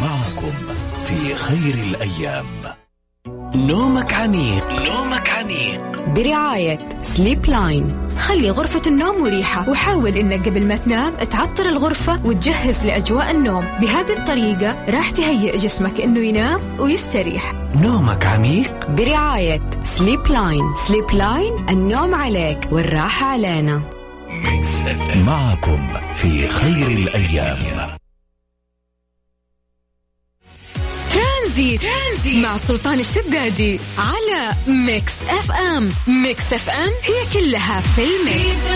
معكم في خير الأيام. نومك عميق. نومك عميق. برعاية Sleep Line خلي غرفة النوم مريحة وحاول إنك قبل ما تنام تعطر الغرفة وتجهز لأجواء النوم. بهذه الطريقة راح تهيئ جسمك إنه ينام ويستريح. نومك عميق. برعاية Sleep Line Sleep Line النوم عليك والراحة علينا. معكم في خير الأيام. ترانزيت. ترانزيت. مع سلطان الشدادي على Mix FM. Mix FM هي كلها في ال mix.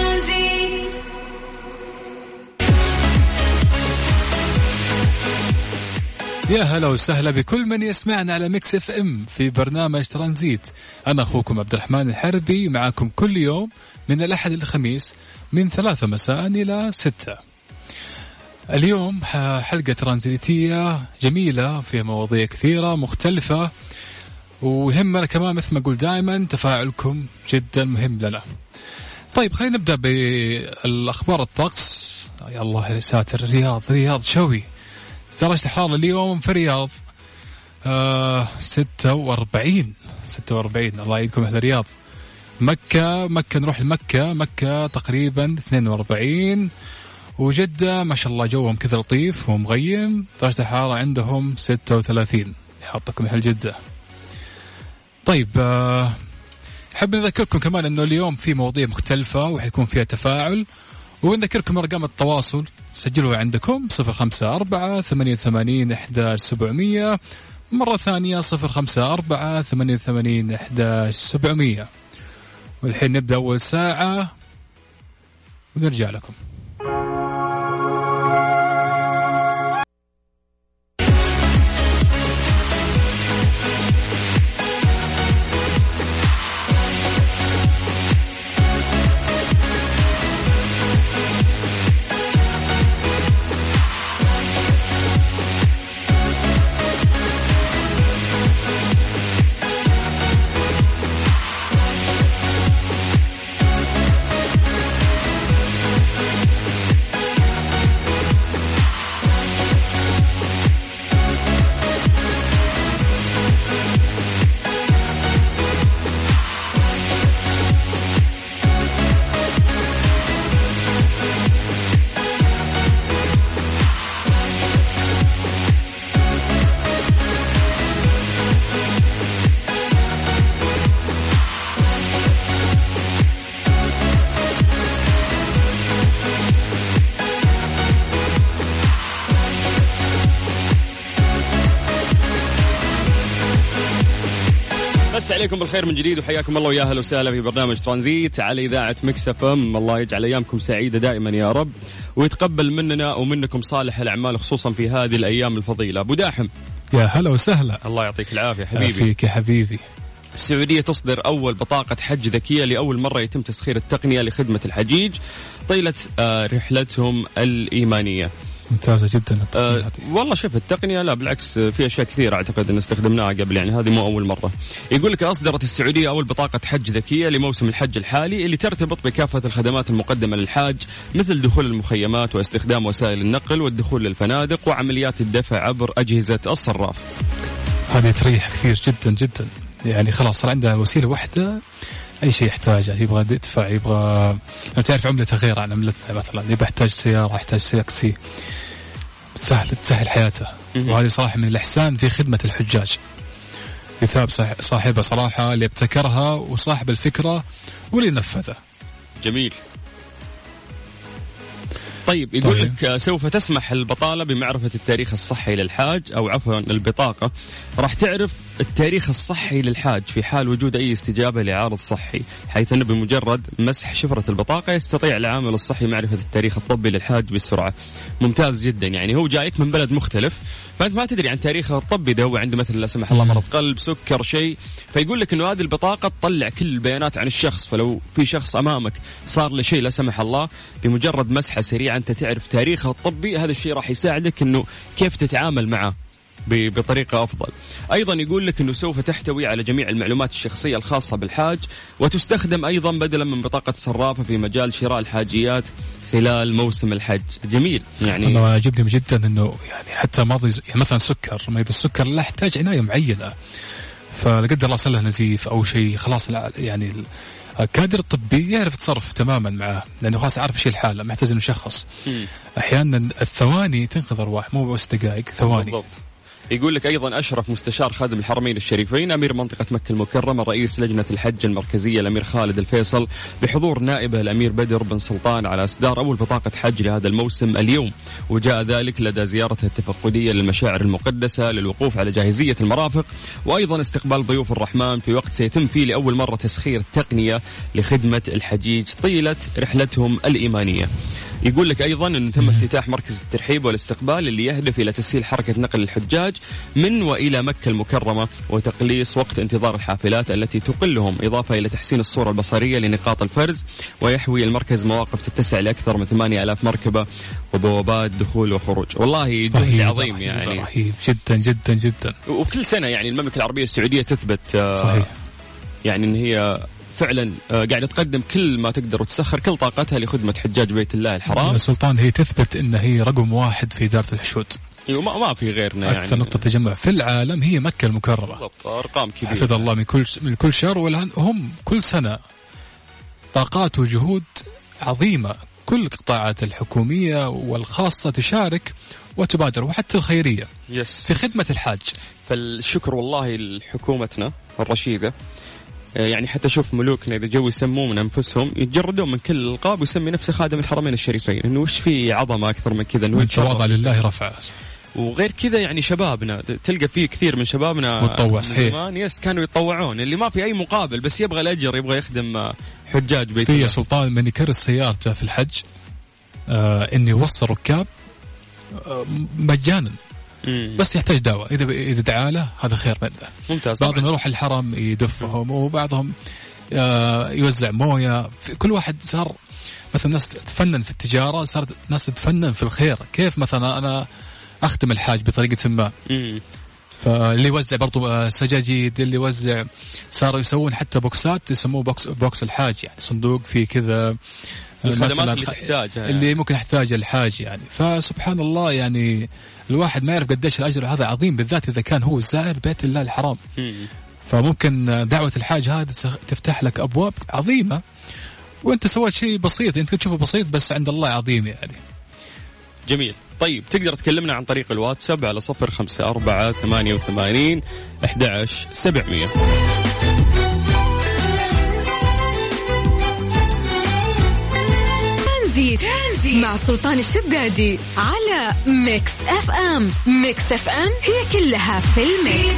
يا هلا وسهلا بكل من يسمعنا على Mix FM في برنامج ترانزيت. أنا أخوكم عبد الرحمن الحربي معاكم كل يوم من الأحد للخميس من ثلاثة مساء إلى ستة. اليوم حلقة ترانزيتية جميلة فيها مواضيع كثيرة مختلفة ويهمنا كمان مثل ما أقول دائما تفاعلكم جدا مهم لنا. طيب خلينا نبدأ بالأخبار الطقس. يا الله يا ساتر رياض رياض شوي. درجة الحرارة اليوم في الرياض آه 46 46 الله يعيدكم أهل الرياض مكة مكة نروح لمكة. مكة تقريبا 42 وجدة ما شاء الله جوهم كذا لطيف ومغيم درجة الحرارة عندهم 36 يحطكم أهل جدة. طيب آه، حاب نذكركم كمان إنه اليوم في مواضيع مختلفة وحيكون فيها تفاعل ونذكركم أرقام التواصل. سجلوها عندكم 054 88 11700 مرة ثانية 054 88 11700 والحين نبدأ أول ساعة ونرجع لكم. عليكم بالخير من جديد وحياكم الله ويا أهلا وسهلا في برنامج ترانزيت على إذاعة Mix FM. الله يجعل أيامكم سعيدة دائما يا رب ويتقبل مننا ومنكم صالح الأعمال خصوصا في هذه الأيام الفضيلة. أبو داحم. يا هلا وسهلا. الله يعطيك العافية حبيبي. فيك يا حبيبي. السعودية تصدر أول بطاقة حج ذكية لأول مرة يتم تسخير التقنية لخدمة الحجيج طيلة آه، رحلتهم الإيمانية. ممتازة جدا أه والله شوف التقنية لا بالعكس في أشياء كثيرة أعتقد إن استخدمناها قبل يعني هذه مو أول مرة. يقول لك أصدرت السعودية أول بطاقة حج ذكية لموسم الحج الحالي اللي ترتبط بكافة الخدمات المقدمة للحاج مثل دخول المخيمات واستخدام وسائل النقل والدخول للفنادق وعمليات الدفع عبر أجهزة الصراف. هذه تريح كثير جدا جدا يعني خلاص صار عندها وسيلة واحدة أي شيء يحتاجه يبغى يدفع يبغى تعرف عملته غير عن عملتنا مثلا يبغى يحتاج سيارة يحتاج تاكسي سهل تسهل حياته. وهذه صراحة من الأحسان في خدمة الحجاج. يثاب صاحبها صراحة اللي ابتكرها وصاحب الفكرة واللي نفذها جميل. طيب يقول طيب. لك سوف تسمح البطالة بمعرفة التاريخ الصحي للحاج أو عفوا البطاقة راح تعرف التاريخ الصحي للحاج في حال وجود أي استجابة لعارض صحي حيث أنه بمجرد مسح شفرة البطاقة يستطيع العامل الصحي معرفة التاريخ الطبي للحاج بسرعة. ممتاز جدا. يعني هو جايك من بلد مختلف فأنت ما تدري عن تاريخه الطبي ده هو عنده مثلا لا سمح الله مرض قلب سكر شيء. فيقول لك أنه هذه البطاقة تطلع كل البيانات عن الشخص فلو في شخص أمامك صار له شيء لا سمح الله بمجرد مسحة سريعة أنت تعرف تاريخه الطبي هذا الشيء راح يساعدك أنه كيف تتعامل معه. بطريقة أفضل. أيضا يقول لك أنه سوف تحتوي على جميع المعلومات الشخصية الخاصة بالحاج وتستخدم أيضا بدلا من بطاقة صرافة في مجال شراء الحاجيات خلال موسم الحج. جميل. يعني أنا عجبني جدا إنه يعني حتى مرضى يعني مثلا سكر مريض السكر لا يحتاج عناية معينة. فلا قدر الله صار له نزيف أو شيء خلاص يعني ال- الكادر الطبي يعرف يتصرف تماما معاه لأنه خلاص عارف إيش الحالة ما يحتاج انه يشخص أحيانا الثواني تنقذ أرواح مو بس دقائق ثواني. بالضبط. يقول لك أيضا أشرف مستشار خادم الحرمين الشريفين أمير منطقة مكة المكرمة رئيس لجنة الحج المركزية الأمير خالد الفيصل بحضور نائبه الأمير بدر بن سلطان على إصدار أول بطاقة حج لهذا الموسم اليوم وجاء ذلك لدى زيارته التفقديه للمشاعر المقدسة للوقوف على جاهزية المرافق وأيضا استقبال ضيوف الرحمن في وقت سيتم فيه لأول مرة تسخير تقنية لخدمة الحجيج طيلة رحلتهم الإيمانية. يقول لك أيضا انه تم افتتاح مركز الترحيب والاستقبال اللي يهدف إلى تسهيل حركة نقل الحجاج من وإلى مكة المكرمة وتقليص وقت انتظار الحافلات التي تقلهم إضافة إلى تحسين الصورة البصرية لنقاط الفرز ويحوي المركز مواقف تتسع لاكثر من 8000 مركبة وبوابات دخول وخروج. والله جهد عظيم يعني. رهيب. جدا جدا جدا. وكل سنة يعني المملكة العربية السعودية تثبت آه، صحيح. يعني إن هي فعلا آه، قاعدة تقدم كل ما تقدر وتسخر كل طاقتها لخدمة حجاج بيت الله الحرام. سلطان هي تثبت إن هي رقم واحد في إدارة الحشود. أيوه ما, ما في غيرنا أكثر يعني. نقطة تجمع في العالم هي مكة المكرمة. بالضبط أرقام كبيرة. حفظ الله من كل من كل شر والآن هم كل سنة طاقات وجهود عظيمة. كل القطاعات الحكومية والخاصة تشارك وتبادر وحتى الخيرية. يس في خدمة الحاج. فالشكر والله لحكومتنا الرشيدة. يعني حتى شوف ملوكنا إذا جو يسمون من أنفسهم يتجردون من كل الألقاب ويسمي نفسه خادم الحرمين الشريفين إنه وش في عظمة أكثر من كذا إنه من يتشرف. تواضع لله رفعه وغير كذا يعني شبابنا تلقى فيه كثير من شبابنا متطوع، صحيح. زمان يس كانوا يتطوعون اللي ما في أي مقابل بس يبغى الأجر يبغى يخدم آه، حجاج بيت في. سلطان من يكرس سيارته في الحج آه انه يوصل ركاب آه مجانا مم. بس يحتاج دواء إذا إذا دعا له هذا خير منه ممتاز بعضهم طبعاً. يروح الحرم يدفهم وبعضهم آه، يوزع موية كل واحد صار مثلا ناس تتفنن في التجارة صارت ناس تتفنن في الخير كيف مثلا أنا اخدم الحاج بطريقة ما مم. فاللي يوزع برضو آه، سجاجيد اللي يوزع صاروا يسوون حتى بوكسات يسموه box box الحاج يعني صندوق فيه كذا الخدمات اللي تحتاجها يعني. اللي ممكن يحتاجها الحاج يعني. فسبحان الله يعني الواحد ما يعرف قديش الأجر هذا عظيم بالذات إذا كان هو زائر بيت الله الحرام. مم. فممكن دعوة الحاج تسخ- تفتح لك أبواب عظيمة. وأنت سويت شيء بسيط أنت تشوفه بسيط بس عند الله عظيم يعني. جميل. طيب تقدر تكلمنا عن طريق الواتساب على صفر خمسة أربعة ثمانية وثمانين أحد عشر سبعمية. ترانزيت. ترانزيت. مع سلطان الشدادي على Mix FM. Mix FM هي كلها في ال mix.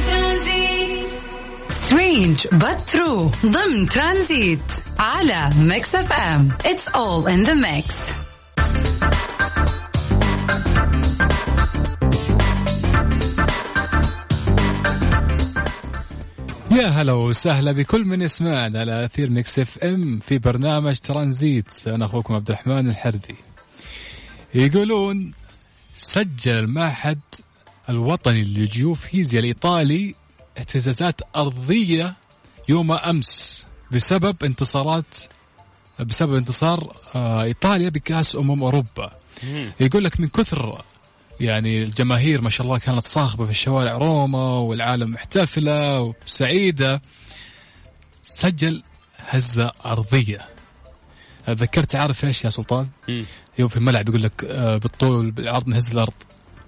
strange but true. ضمن ترانزيت على Mix FM. It's all in the mix. يا هلا وسهلا بكل من يسمعنا على أثير Mix FM في برنامج ترانزيت. أنا أخوكم عبد الرحمن الحربي يقولون سجل المعهد الوطني للجيوفيزياء الإيطالي اهتزازات أرضية يوم أمس بسبب انتصارات بسبب انتصار آه، إيطاليا بكأس أمم أوروبا. يقول لك من كثر يعني الجماهير ما شاء الله كانت صاخبة في الشوارع روما والعالم محتفلة وسعيدة. سجل هزة أرضية. ذكرت عارف إيش يا سلطان؟ مم. يوم في الملعب يقول لك آه، بالطول بالعرض نهز الأرض.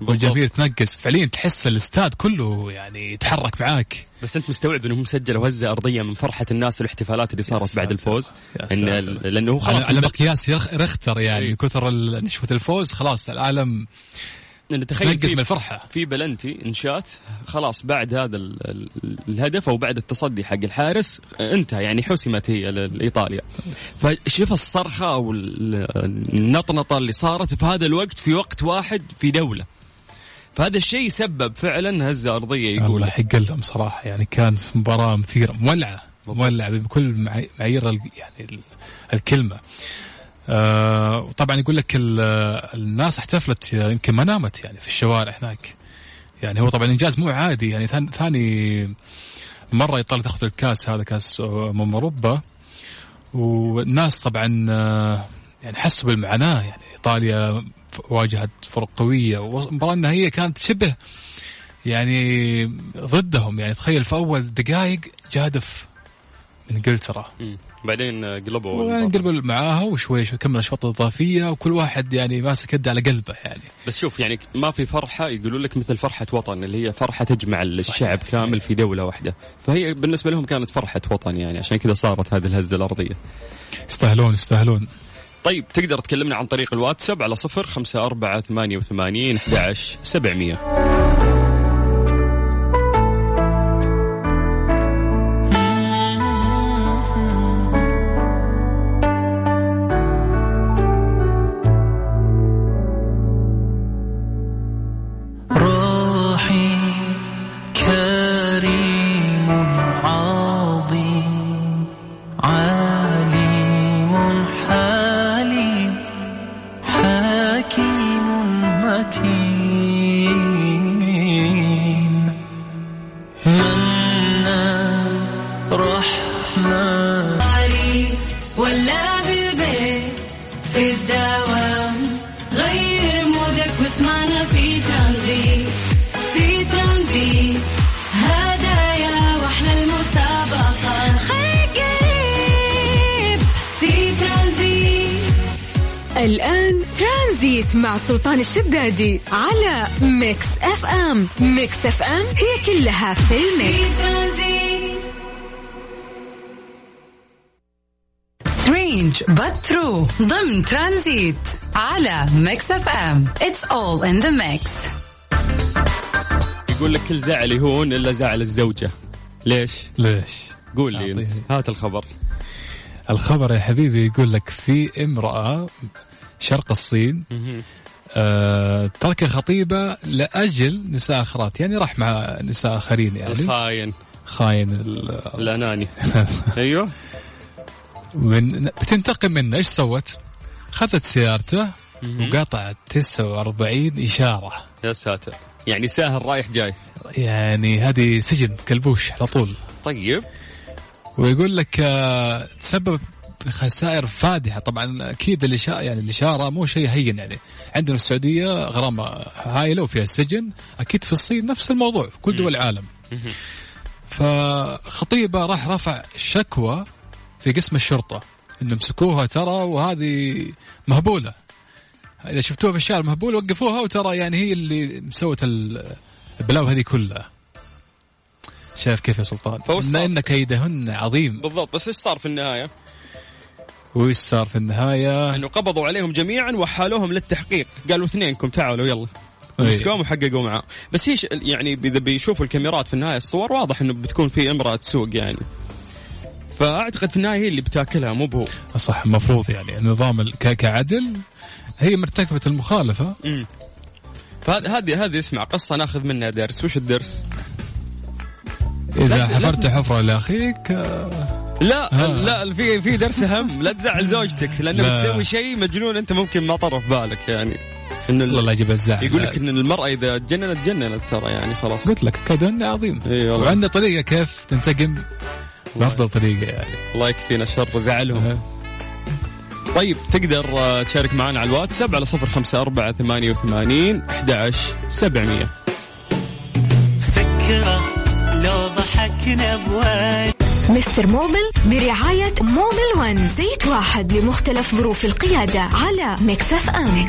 والجماهير تنقز. فعليا تحس الاستاد كله يعني يتحرك معاك. بس أنت مستوعب أنهم سجلوا هزة أرضية من فرحة الناس والاحتفالات اللي صارت بعد الفوز؟ هو على, خلاص على مقياس رختر يعني. إيه. كثر نشوة الفوز خلاص العالم لأن تخيل تنقز في- من الفرحة. في بلنتي انشأت خلاص بعد هذا ال ال الهدف أو بعد التصدي حق الحارس انتهى يعني حسمت هي لإيطاليا. فشوف الصرخة أو ال- النطنطة اللي صارت في هذا الوقت في وقت واحد في دولة. فهذا الشيء سبب فعلا هزة أرضية يقول. الله يحق لهم صراحة يعني كان في مباراة مثيرة مولعة مولعة بكل معاي- معايير يعني ال- الكلمة. آه وطبعا يقول لك ال- الناس احتفلت يمكن ما نامت يعني في الشوارع هناك. يعني هو طبعا إنجاز مو عادي يعني ثاني مرة ايطاليا تاخذ الكاس هذا كاس امم أوروبا. والناس طبعا آه، يعني حسوا بالمعاناة يعني إيطاليا واجهت فرق قوية والمباراة النهائية كانت شبه يعني ضدهم. يعني تخيل في أول دقائق جادف انجلترا. بعدين قلبوا وانقلبوا معاها وشوي شوي كمل اشواط اضافيه وكل واحد يعني ماسك يده على قلبه يعني. بس شوف يعني ما في فرحة يقولوا لك مثل فرحة وطن اللي هي فرحة تجمع الشعب صحيح. كامل في دولة واحدة. فهي بالنسبة لهم كانت فرحة وطن يعني عشان كذا صارت هذه الهزة الأرضية. يستاهلون يستاهلون طيب تقدر تكلمنا عن طريق الواتساب على صفر خمسة أربعة ثمانية وثمانين أحد سبعمية. الآن ترانزيت مع سلطان الشدادي على Mix FM. Mix FM هي كلها في ال mix. strange but true. ضمن ترانزيت على Mix FM. It's all in the mix. يقول لك كل زعل يهون إلا زعل الزوجة. ليش؟ ليش؟ قول لي. هات الخبر. الخبر يا حبيبي يقول لك في امرأة شرق الصين. آه ترك خطيبة لأجل نساء آخرات. يعني راح مع نساء آخرين يعني. الخاين. خاين ال- الأناني. أيوه. من بتنتقم منه. إيش سوت؟ خذت سيارته وقطعت 49 إشارة. يا ساتر. يعني ساهل رايح جاي. يعني هذه سجن كلبوش على طول. طيب. ويقول لك آه، تسبب خسائر فادحة. طبعا أكيد الاشاره يعني الاشاره مو شيء هين يعني. عندنا السعودية غرامة هائله وفيها سجن. أكيد في الصين نفس الموضوع في كل دول العالم. فخطيبة راح رفع شكوى في قسم الشرطة. إنه مسكوها ترى وهذه مهبولة. إذا شفتوها في الشارع مهبوله وقفوها وترى يعني هي اللي مسوت ال- البلاوي هذه كلها. شايف كيف يا سلطان؟ فوش إن كيدهن عظيم. بالضبط بس إيش صار في النهاية؟ وش صار في النهاية؟ انه قبضوا عليهم جميعا وحالوهم للتحقيق. قالوا اثنينكم تعالوا يلا. إيه. مسكوهم وحققوا معاه بس هي يعني إذا بيشوفوا الكاميرات في النهاية الصور واضح إنه بتكون في إمرأة تسوق يعني. فأعتقد في النهاية هي اللي بتاكلها مو بهو. صح المفروض يعني. ك- كعدل هي مرتكبة المخالفة. فهذه هذه هذه اسمع قصة ناخذ منها درس. وش الدرس؟ إذا لا- حفرت حفرة لأخيك آه، لا ها. لا في في درس أهم. لا تزعل زوجتك لأنه لا. بتسوي شيء مجنون أنت ممكن ما طرف بالك يعني. انه والله يجيب الزعل. يقول لك إن المرأة إذا تجننت تجننت ترى يعني خلاص. قلت لك كيدهن عظيم. إي والله. وعنده طريقة كيف تنتقم بأفضل طريقة يعني. الله يكفينا شر زعلهم. طيب تقدر آه، تشارك معنا على الواتساب على صفر خمسة أربعة ثمانية وثمانين أحد سبعمية. ضحكنا بوجه Mister Mobil برعاية Mobil One زيت واحد لمختلف ظروف القيادة على Mix FM.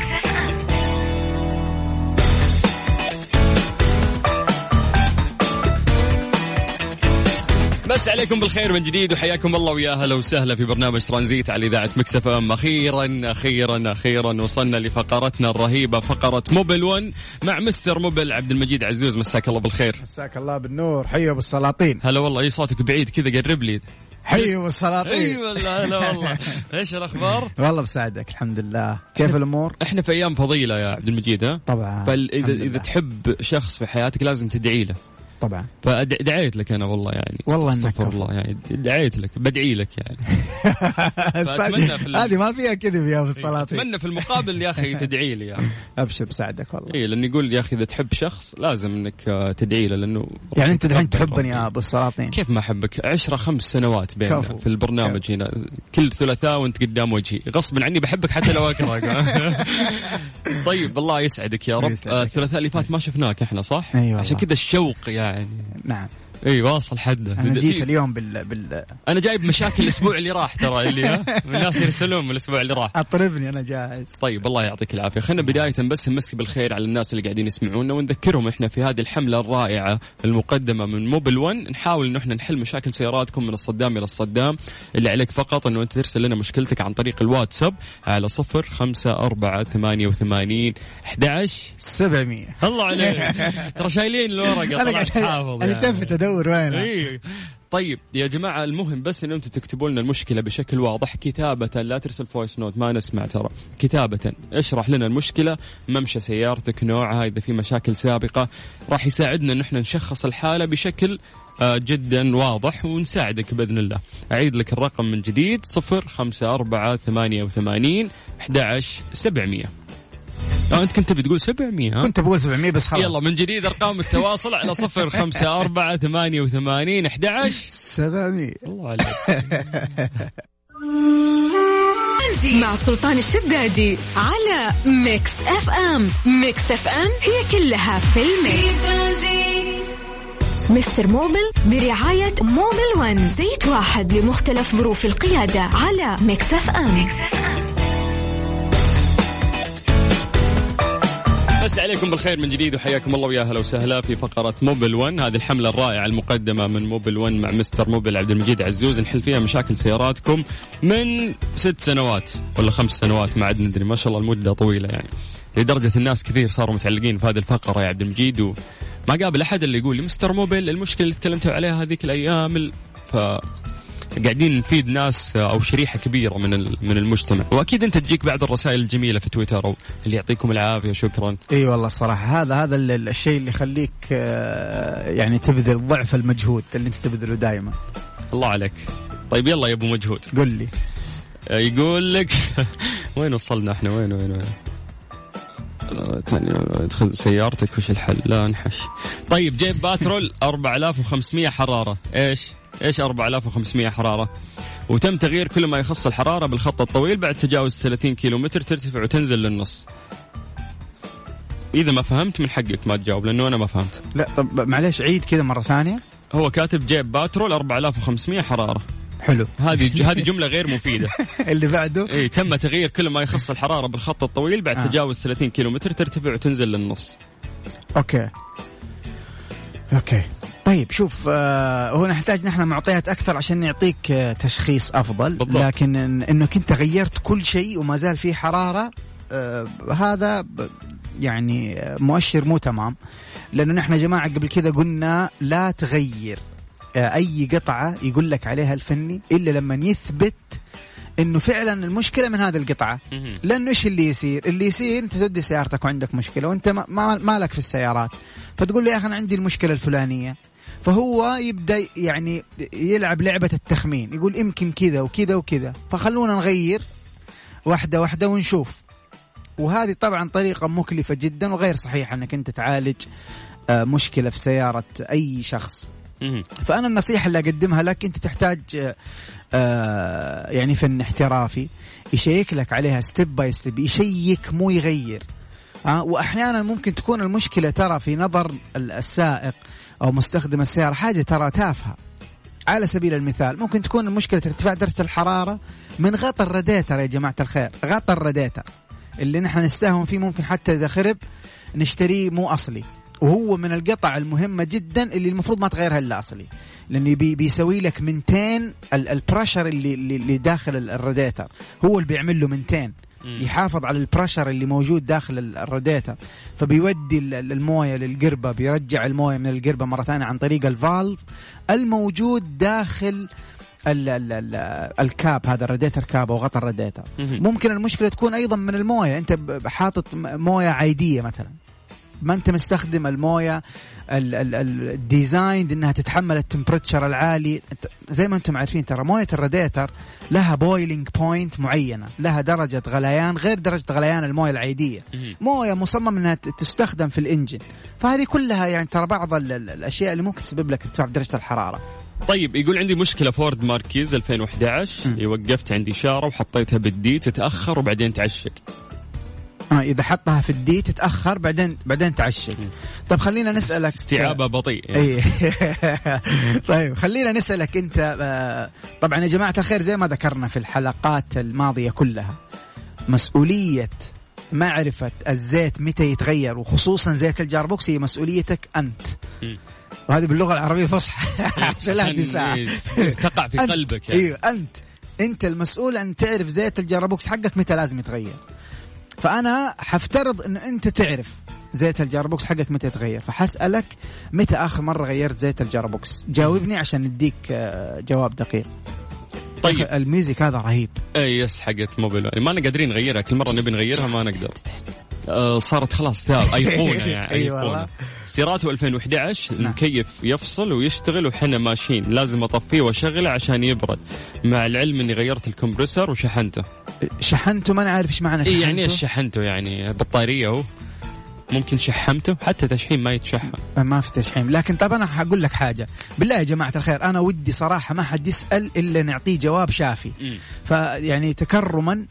مسا عليكم بالخير من جديد وحياكم الله ويا هلا وسهلا في برنامج ترانزيت على إذاعة Mix FM. أخيرا أخيرا أخيرا وصلنا لفقرتنا الرهيبة فقرة Mobil 1 مع Mister Mobil عبد المجيد عزوز. مساك الله بالخير. مساك الله بالنور. حيوا أبو السلاطين. هلا والله أي صوتك بعيد كذا قرب لي. حيوا أبو السلاطين. أي والله هلا والله. إيش الأخبار؟ والله يسعدك الحمد لله كيف الأمور؟ إحنا في أيام فضيلة يا عبد المجيد ها؟ طبعا فإذا إذا. تحب شخص في حياتك لازم تدعي له. طبعا. فدعيت لك أنا والله يعني. والله استغفر كفو. الله يعني. دعيت لك بدعي لك يعني. هذه ما فيها كذب يا ابو السلاطين أتمنى في المقابل يا أخي تدعي لي يعني. أبشر بساعدك والله. اي لأن يقول يا أخي إذا تحب شخص لازم إنك آه، تدعي له لأنه يعني أنت الحين تحبني. يا أبو السلاطين؟ كيف ما أحبك؟ عشرة خمس سنوات بيننا كفو. في البرنامج هنا. كل ثلاثاء وأنت قدام وجهي. غصبا عني بحبك حتى لو اكرهك طيب الله يسعدك يا رب. آه، الثلاثاء اللي فات ما شفناك إحنا صح؟ أي والله. عشان كذا الشوق يعني. نعم. إي واصل حده أنا جيت اليوم بال, بال... أنا جايب مشاكل الأسبوع اللي راح ترى اللي ها؟ الناس يرسلون من الأسبوع اللي راح. أطربني أنا جاهز. طيب الله يعطيك العافية. خلينا بداية بس نمسي بالخير على الناس اللي قاعدين يسمعونا ونذكرهم إحنا في هذه الحملة الرائعة المقدمة من موبل 1 نحاول انه إحنا نحل مشاكل سياراتكم من الصدام إلى الصدام. اللي عليك فقط إنه أنت ترسل لنا مشكلتك عن طريق الواتساب على صفر خمسة أربعة ثمانية وثمانين أحد عشر. 700 الله عليك. ترى شايلين الورقة أنا قاعد حافظ يعني. ادور وينها اي طيب يا جماعة المهم بس إن أنتم تكتبوا لنا المشكلة بشكل واضح كتابة لا ترسل voice note ما نسمع ترى كتابة اشرح لنا المشكلة ممشى سيارتك نوعها إذا في مشاكل سابقة راح يساعدنا إن إحنا نشخص الحالة بشكل آه، جدا واضح ونساعدك بإذن الله. أعيد لك الرقم من جديد صفر خمسة أربعة ثمانية وثمانين أحد عشر سبعمية. أنت كنت بتقول 700 ها؟ كنت بقول 700 بس خلاص. يلا من جديد أرقام التواصل على صفر خمسة أربعة ثمانية وثمانين أحد عشر 700 الله عليك. مع سلطان الشدادي على Mix FM Mix FM هي كلها في ال mix. Mister Mobil برعاية Mobil One زيت واحد لمختلف ظروف القيادة على Mix FM مساكم بالخير من جديد وحياكم الله ويا أهلا وسهلا في فقرة موبل 1 هذه الحملة الرائعة المقدمة من موبل 1 مع مستر موبل عبد المجيد عزوز. نحل فيها مشاكل سياراتكم من ست سنوات ولا خمس سنوات ما عاد ندري. ما شاء الله المدة طويلة يعني. لدرجة الناس كثير صاروا متعلقين في هذه الفقرة يا عبد المجيد وما أقابل أحد اللي يقول لي مستر موبل المشكلة اللي تكلمتوا عليها هذيك الأيام ال- ف قاعدين نفيد ناس أو شريحة كبيرة من من المجتمع. وأكيد أنت تجيك بعض الرسائل الجميلة في تويتر أو اللي يعطيكم العافية شكرا. إي والله الصراحه هذا هذا ال- ال- الشيء اللي يخليك آه، يعني تبذل ضعف المجهود اللي أنت تبذله دائما الله عليك. طيب يلا يا أبو مجهود. قل لي. آه، يقول لك وين وصلنا إحنا؟ وين وين وين؟ آه، ادخل سيارتك وش الحل؟ لا انحش. طيب جيب باترول 4500 حرارة. إيش؟ إيش 4500 حرارة. وتم تغيير كل ما يخص الحرارة بالخط الطويل بعد تجاوز 30 كيلو متر ترتفع وتنزل للنص. إذا ما فهمت من حقك ما تجاوب لأنه أنا ما فهمت. لا طب معليش عيد كذا مرة ثانية. هو كاتب جيب باترول 4500 حرارة. حلو. هذه هذه جملة غير مفيدة. اللي بعده؟ اي تم تغيير كل ما يخص الحرارة بالخط الطويل بعد آه. تجاوز 30 كيلو متر ترتفع وتنزل للنص. أوكي. أوكي. طيب شوف آه هو نحتاج نحن معطيات أكثر عشان نعطيك آه تشخيص أفضل. بالضبط. لكن إن إنك أنت غيرت كل شيء وما زال في حرارة آه هذا يعني آه، مؤشر مو تمام. لأنه نحن يا جماعة قبل كذا قلنا لا تغير آه أي قطعة يقول لك عليها الفني إلا لما يثبت إنه فعلا المشكلة من هذه القطعة. لأنه إيش اللي يصير؟ اللي يصير أنت تودي سيارتك وعندك مشكلة وأنت ما, ما مالك في السيارات. فتقول لي يا أخي أنا عندي المشكلة الفلانية. فهو يبدأ يعني يلعب لعبة التخمين. يقول يمكن كذا وكذا وكذا. فخلونا نغير واحدة واحدة ونشوف. وهذه طبعا طريقة مكلفة جدا وغير صحيحة إنك أنت تعالج آه، مشكلة في سيارة أي شخص. فأنا النصيحة اللي أقدمها لك أنت تحتاج آه، يعني فني احترافي يشيك لك عليها step by step يشيك مو يغير. آه وأحيانا ممكن تكون المشكلة ترى في نظر ال- السائق أو مستخدم السيارة حاجة ترى تافهة. على سبيل المثال ممكن تكون المشكلة ارتفاع درجة الحرارة من غطى الراديتر يا جماعة الخير غطى الراديتر. اللي نحن نستهون فيه ممكن حتى إذا خرب نشتريه مو أصلي. وهو من القطع المهمة جدا اللي المفروض ما تغيرها إلا أصلي. لأنه بي بيسوي لك maintain ال pressure اللي اللي داخل ال- الراديتر. هو اللي بيعمل له maintain. يحافظ على ال pressure اللي موجود داخل ال- الراديتر. فبيودي ال- ال- الموية للقربة بيرجع الموية من القربة مرة ثانية عن طريق ال valve الموجود داخل ال ال ال ال cap هذا ال radiator cap أو غطى الراديتر. ممكن المشكلة تكون أيضا من الموية. أنت حاطط موية عادية مثلا. ما انت مستخدم الموية ال- ال- ال- ال designed انها تتحمل ال temperature العالي. زي ما أنتم عارفين ترى موية الراديتر لها boiling point معينة لها درجة غليان غير درجة غليان الموية العادية. موية مصمم انها تستخدم في ال engine. فهذه كلها يعني ترى بعض ال- ال- الأشياء اللي ممكن تسبب لك ارتفاع في درجه الحرارة. طيب يقول عندي مشكلة فورد ماركيز 2011 وقفت عندي إشارة وحطيتها بال D تتأخر وبعدين تعشق. آه إذا حطها في ال D تتأخر بعدين بعدين تعشق طب خلينا نسألك. استجابتها بطيء يعني. اي طيب خلينا نسألك أنت آه، طبعا يا جماعة الخير زي ما ذكرنا في الحلقات الماضية كلها مسؤولية معرفة الزيت متى يتغير وخصوصا زيت ال gearbox هي مسؤوليتك أنت. وهذه باللغة العربية الفصحى عشان لا تنساها إيه، تقع في أنت. قلبك يعني. إيوه أنت. أنت المسؤول أن تعرف زيت ال gearbox حقك متى لازم يتغير. فأنا حفترض انه أنت تعرف زيت ال gearbox حقك متى يتغير. فحسألك متى آخر مرة غيرت زيت ال gearbox. جاوبني عشان نديك آه، جواب دقيق. طيب. ال music هذا رهيب. اي yes حقت موبيل. ماحنا قادرين نغيرها. كل مرة نبي نغيرها ما نقدر. صارت خلاص ثاب أيقونة يعني أي والله. ايقونه سيراته 2011 نعم. المكيف يفصل ويشتغل وحنا ماشيين. لازم أطفيه وأشغله عشان يبرد. مع العلم إني غيرت الكمبرسر وشحنته. شحنته؟ ما أنا عارف إيش معنى إي شحنته. يعني إيش شحنته؟ يعني بطارية هو ممكن شحمته. حتى تشحيم ما يتشحن ما في تشحيم. لكن طب أنا حقول لك حاجة. بالله يا جماعة الخير أنا ودي صراحة ما حد يسأل إلا نعطيه جواب شافي. فيعني تكرما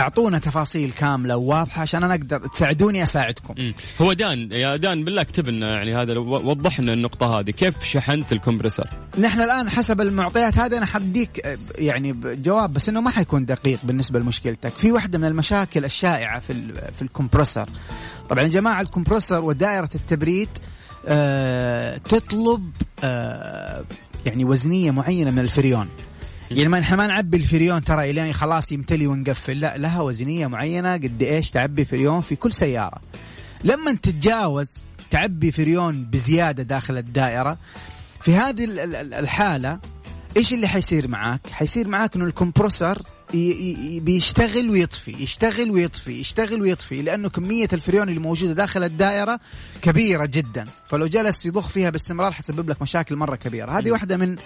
أعطونا تفاصيل كاملة وواضحة عشان أنا أقدر تساعدوني أساعدكم. مم. هو دان يا دان بالله اكتب لنا يعني هذا وضح لنا النقطة هذه. كيف شحنت الكمبرسر نحن الآن حسب المعطيات هذه أنا حديك آه، يعني جواب بس إنه ما حيكون دقيق بالنسبة لمشكلتك. في واحدة من المشاكل الشائعة في في الكمبرسر طبعا يا جماعة الكمبرسر ودائرة التبريد آه تطلب آه يعني وزنية معينة من الفريون. يعني ما إحنا ما نعبي الفريون ترى الين خلاص يمتلي ونقفل. لا لها وزنية معينة. قد إيش تعبي فريون في كل سيارة. لما تتجاوز تعبي فريون بزيادة داخل الدائرة في هذه ال- ال- ال- الحالة إيش اللي حيصير معاك؟ حيصير معاك إنه ي- بيشتغل ويطفي يشتغل ويطفي يشتغل ويطفي لأنه كمية الفريون اللي موجودة داخل الدائرة كبيرة جدا. فلو جلس يضخ فيها باستمرار حتسبب لك مشاكل مرة كبيرة. هذه واحدة من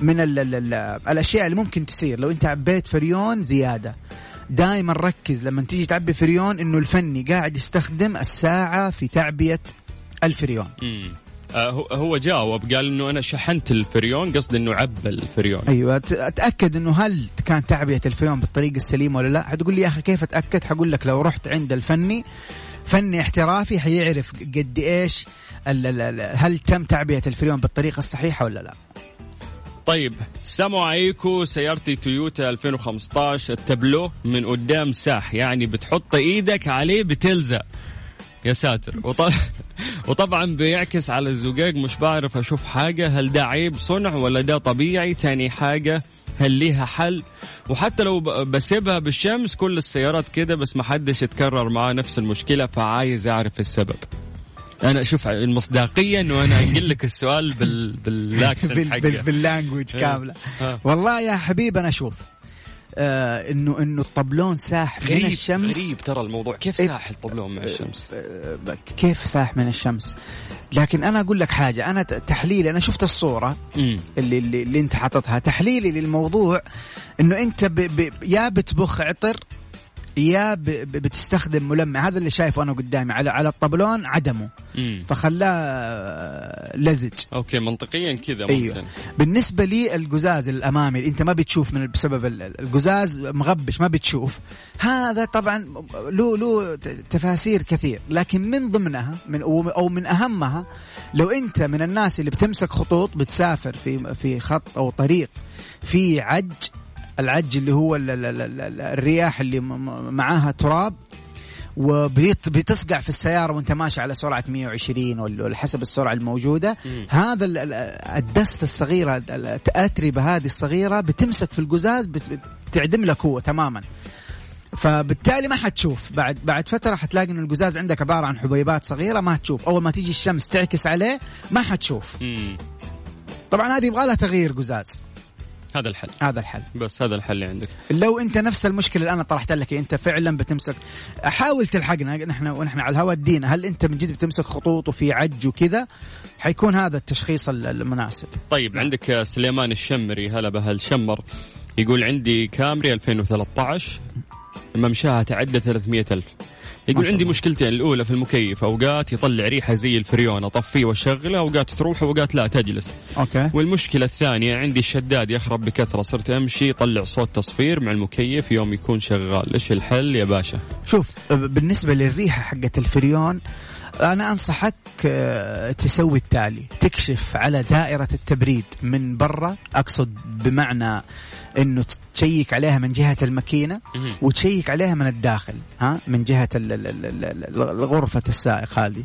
من ال ال ال الأشياء اللي ممكن تصير. لو أنت عبيت فريون زيادة. دائما ركز لما تيجي تعبي فريون إنه الفني قاعد يستخدم الساعة في تعبية الفريون. هو- هو جاوب قال إنه أنا شحنت الفريون قصد إنه عبى الفريون. أيوه أتأكد إنه هل كان تعبئة الفريون بالطريقة السليمة ولا لا؟ حتقول لي يا أخي كيف أتأكد؟ حقول لك لو رحت عند الفني فني احترافي حيعرف قد إيش هل تم تعبئة الفريون بالطريقة الصحيحة ولا لا. طيب السلام عليكم سيارتي تويوتا 2015 التابلو من قدام ساح يعني بتحط إيدك عليه بتلزق. يا ساتر. وط... وطبعا بيعكس على الزجاج مش بعرف أشوف حاجة هل ده عيب صنع ولا ده طبيعي؟ تاني حاجة هل ليها حل؟ وحتى لو بسيبها بالشمس كل السيارات كده بس ما حدش يتكرر معاه نفس المشكلة فعايز أعرف السبب. أنا أشوف المصداقيه انه أنا انقل لك السؤال بال بال accent بال- حقه. بال- بال language كاملة. آه. والله يا حبيب أنا أشوف آه انه إنه الطبلون ساح من قريب الشمس. غريب ترى الموضوع. كيف إيه. ساح الطبلون مع الشمس؟ آه، كيف ساح من الشمس؟ لكن أنا أقول لك حاجة. أنا تحليلي أنا شفت الصورة اللي اللي, اللي أنت حاططها. تحليلي للموضوع إنه أنت ب ب يا بتبخ عطر يا ب ب بتستخدم ملمع. هذا اللي شايفه أنا قدامي. على على الطبلون عدمه. فخلاه لزج. أوكي منطقيا كذا ممكن. أيوه. بالنسبة لي القزاز الأمامي اللي أنت ما بتشوف من بسبب ال- ال- القزاز مغبش ما بتشوف. هذا طبعا له له تفاسير كثير لكن من ضمنها من أو من أهمها لو أنت من الناس اللي بتمسك خطوط بتسافر في في خط أو طريق في عج العج اللي هو ال- ال- ال- ال- الرياح اللي معاها تراب وبتصقع في السيارة وانت ماشي على سرعة 120 ولا حسب السرعة الموجودة. مم. هذا ال- ال- الدست الصغيرة ال- الأتربة هذه الصغيرة بتمسك في القزاز بت- بتعدم لك هو تماما. فبالتالي ما حتشوف. بعد بعد فترة حتلاقي إن القزاز عندك عبارة عن حبيبات صغيرة ما تشوف. أول ما تيجي الشمس تعكس عليه ما حتشوف. طبعا هذه يبغى لها تغيير قزاز. هذا الحل. هذا الحل. بس هذا الحل اللي عندك. لو انت نفس المشكلة اللي أنا طرحت لك انت فعلا بتمسك. حاول تلحقنا نحن ونحن على الهواء ادينا هل انت من جد بتمسك خطوط وفي عج وكذا؟ حيكون هذا التشخيص ال- المناسب. طيب عندك سليمان الشمري. هلا بهالشمر يقول عندي كامري 2013 ممشاها تعدى 300 ألف. يقول عندي. مشكلتين الأولى في المكيف أوقات يطلع ريحة زي الفريون أطفيه وأشغله أوقات تروح وأوقات لا تجلس. أوكي. والمشكلة الثانية عندي الشداد يخرب بكثرة صرت أمشي يطلع صوت تصفير مع المكيف يوم يكون شغال. إيش الحل يا باشا؟ شوف بالنسبة للريحة حقت الفريون أنا أنصحك آه، تسوي التالي. تكشف على دائرة التبريد من برا. أقصد بمعنى إنه تشيك عليها من جهة الماكينة. وتشيك عليها من الداخل ها من جهة ال- ال- ال- ال- ال- غرفه السائق هذه.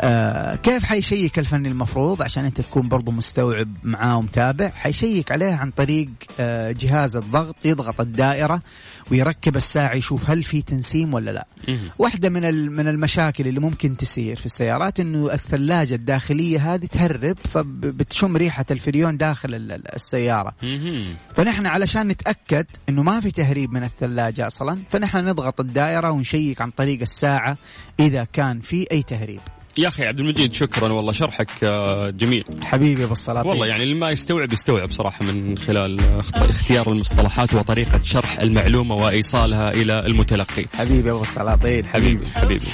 آه كيف حيشيك الفني المفروض عشان انت تكون برضو مستوعب معاه ومتابع حيشيك عليه عن طريق آه جهاز الضغط يضغط الدائرة ويركب الساعة يشوف هل في تنسيم ولا لا مهم. واحدة من من المشاكل اللي ممكن تصير في السيارات إنه الثلاجة الداخلية هذه تهرب فبتشم ريحة الفريون داخل ال- ال- السيارة مهم. فنحن علشان نتأكد إنه ما في تهريب من الثلاجة أصلا فنحن نضغط الدائرة ونشيك عن طريق الساعة إذا كان في أي تهريب. يا أخي عبد المجيد شكرا والله شرحك آه، جميل. حبيبي أبو السلاطين والله يعني اللي ما يستوعب يستوعب صراحة من خلال أخت- اختيار المصطلحات وطريقة شرح المعلومة وإيصالها إلى المتلقي. حبيبي أبو السلاطين حبيبي حبيبي.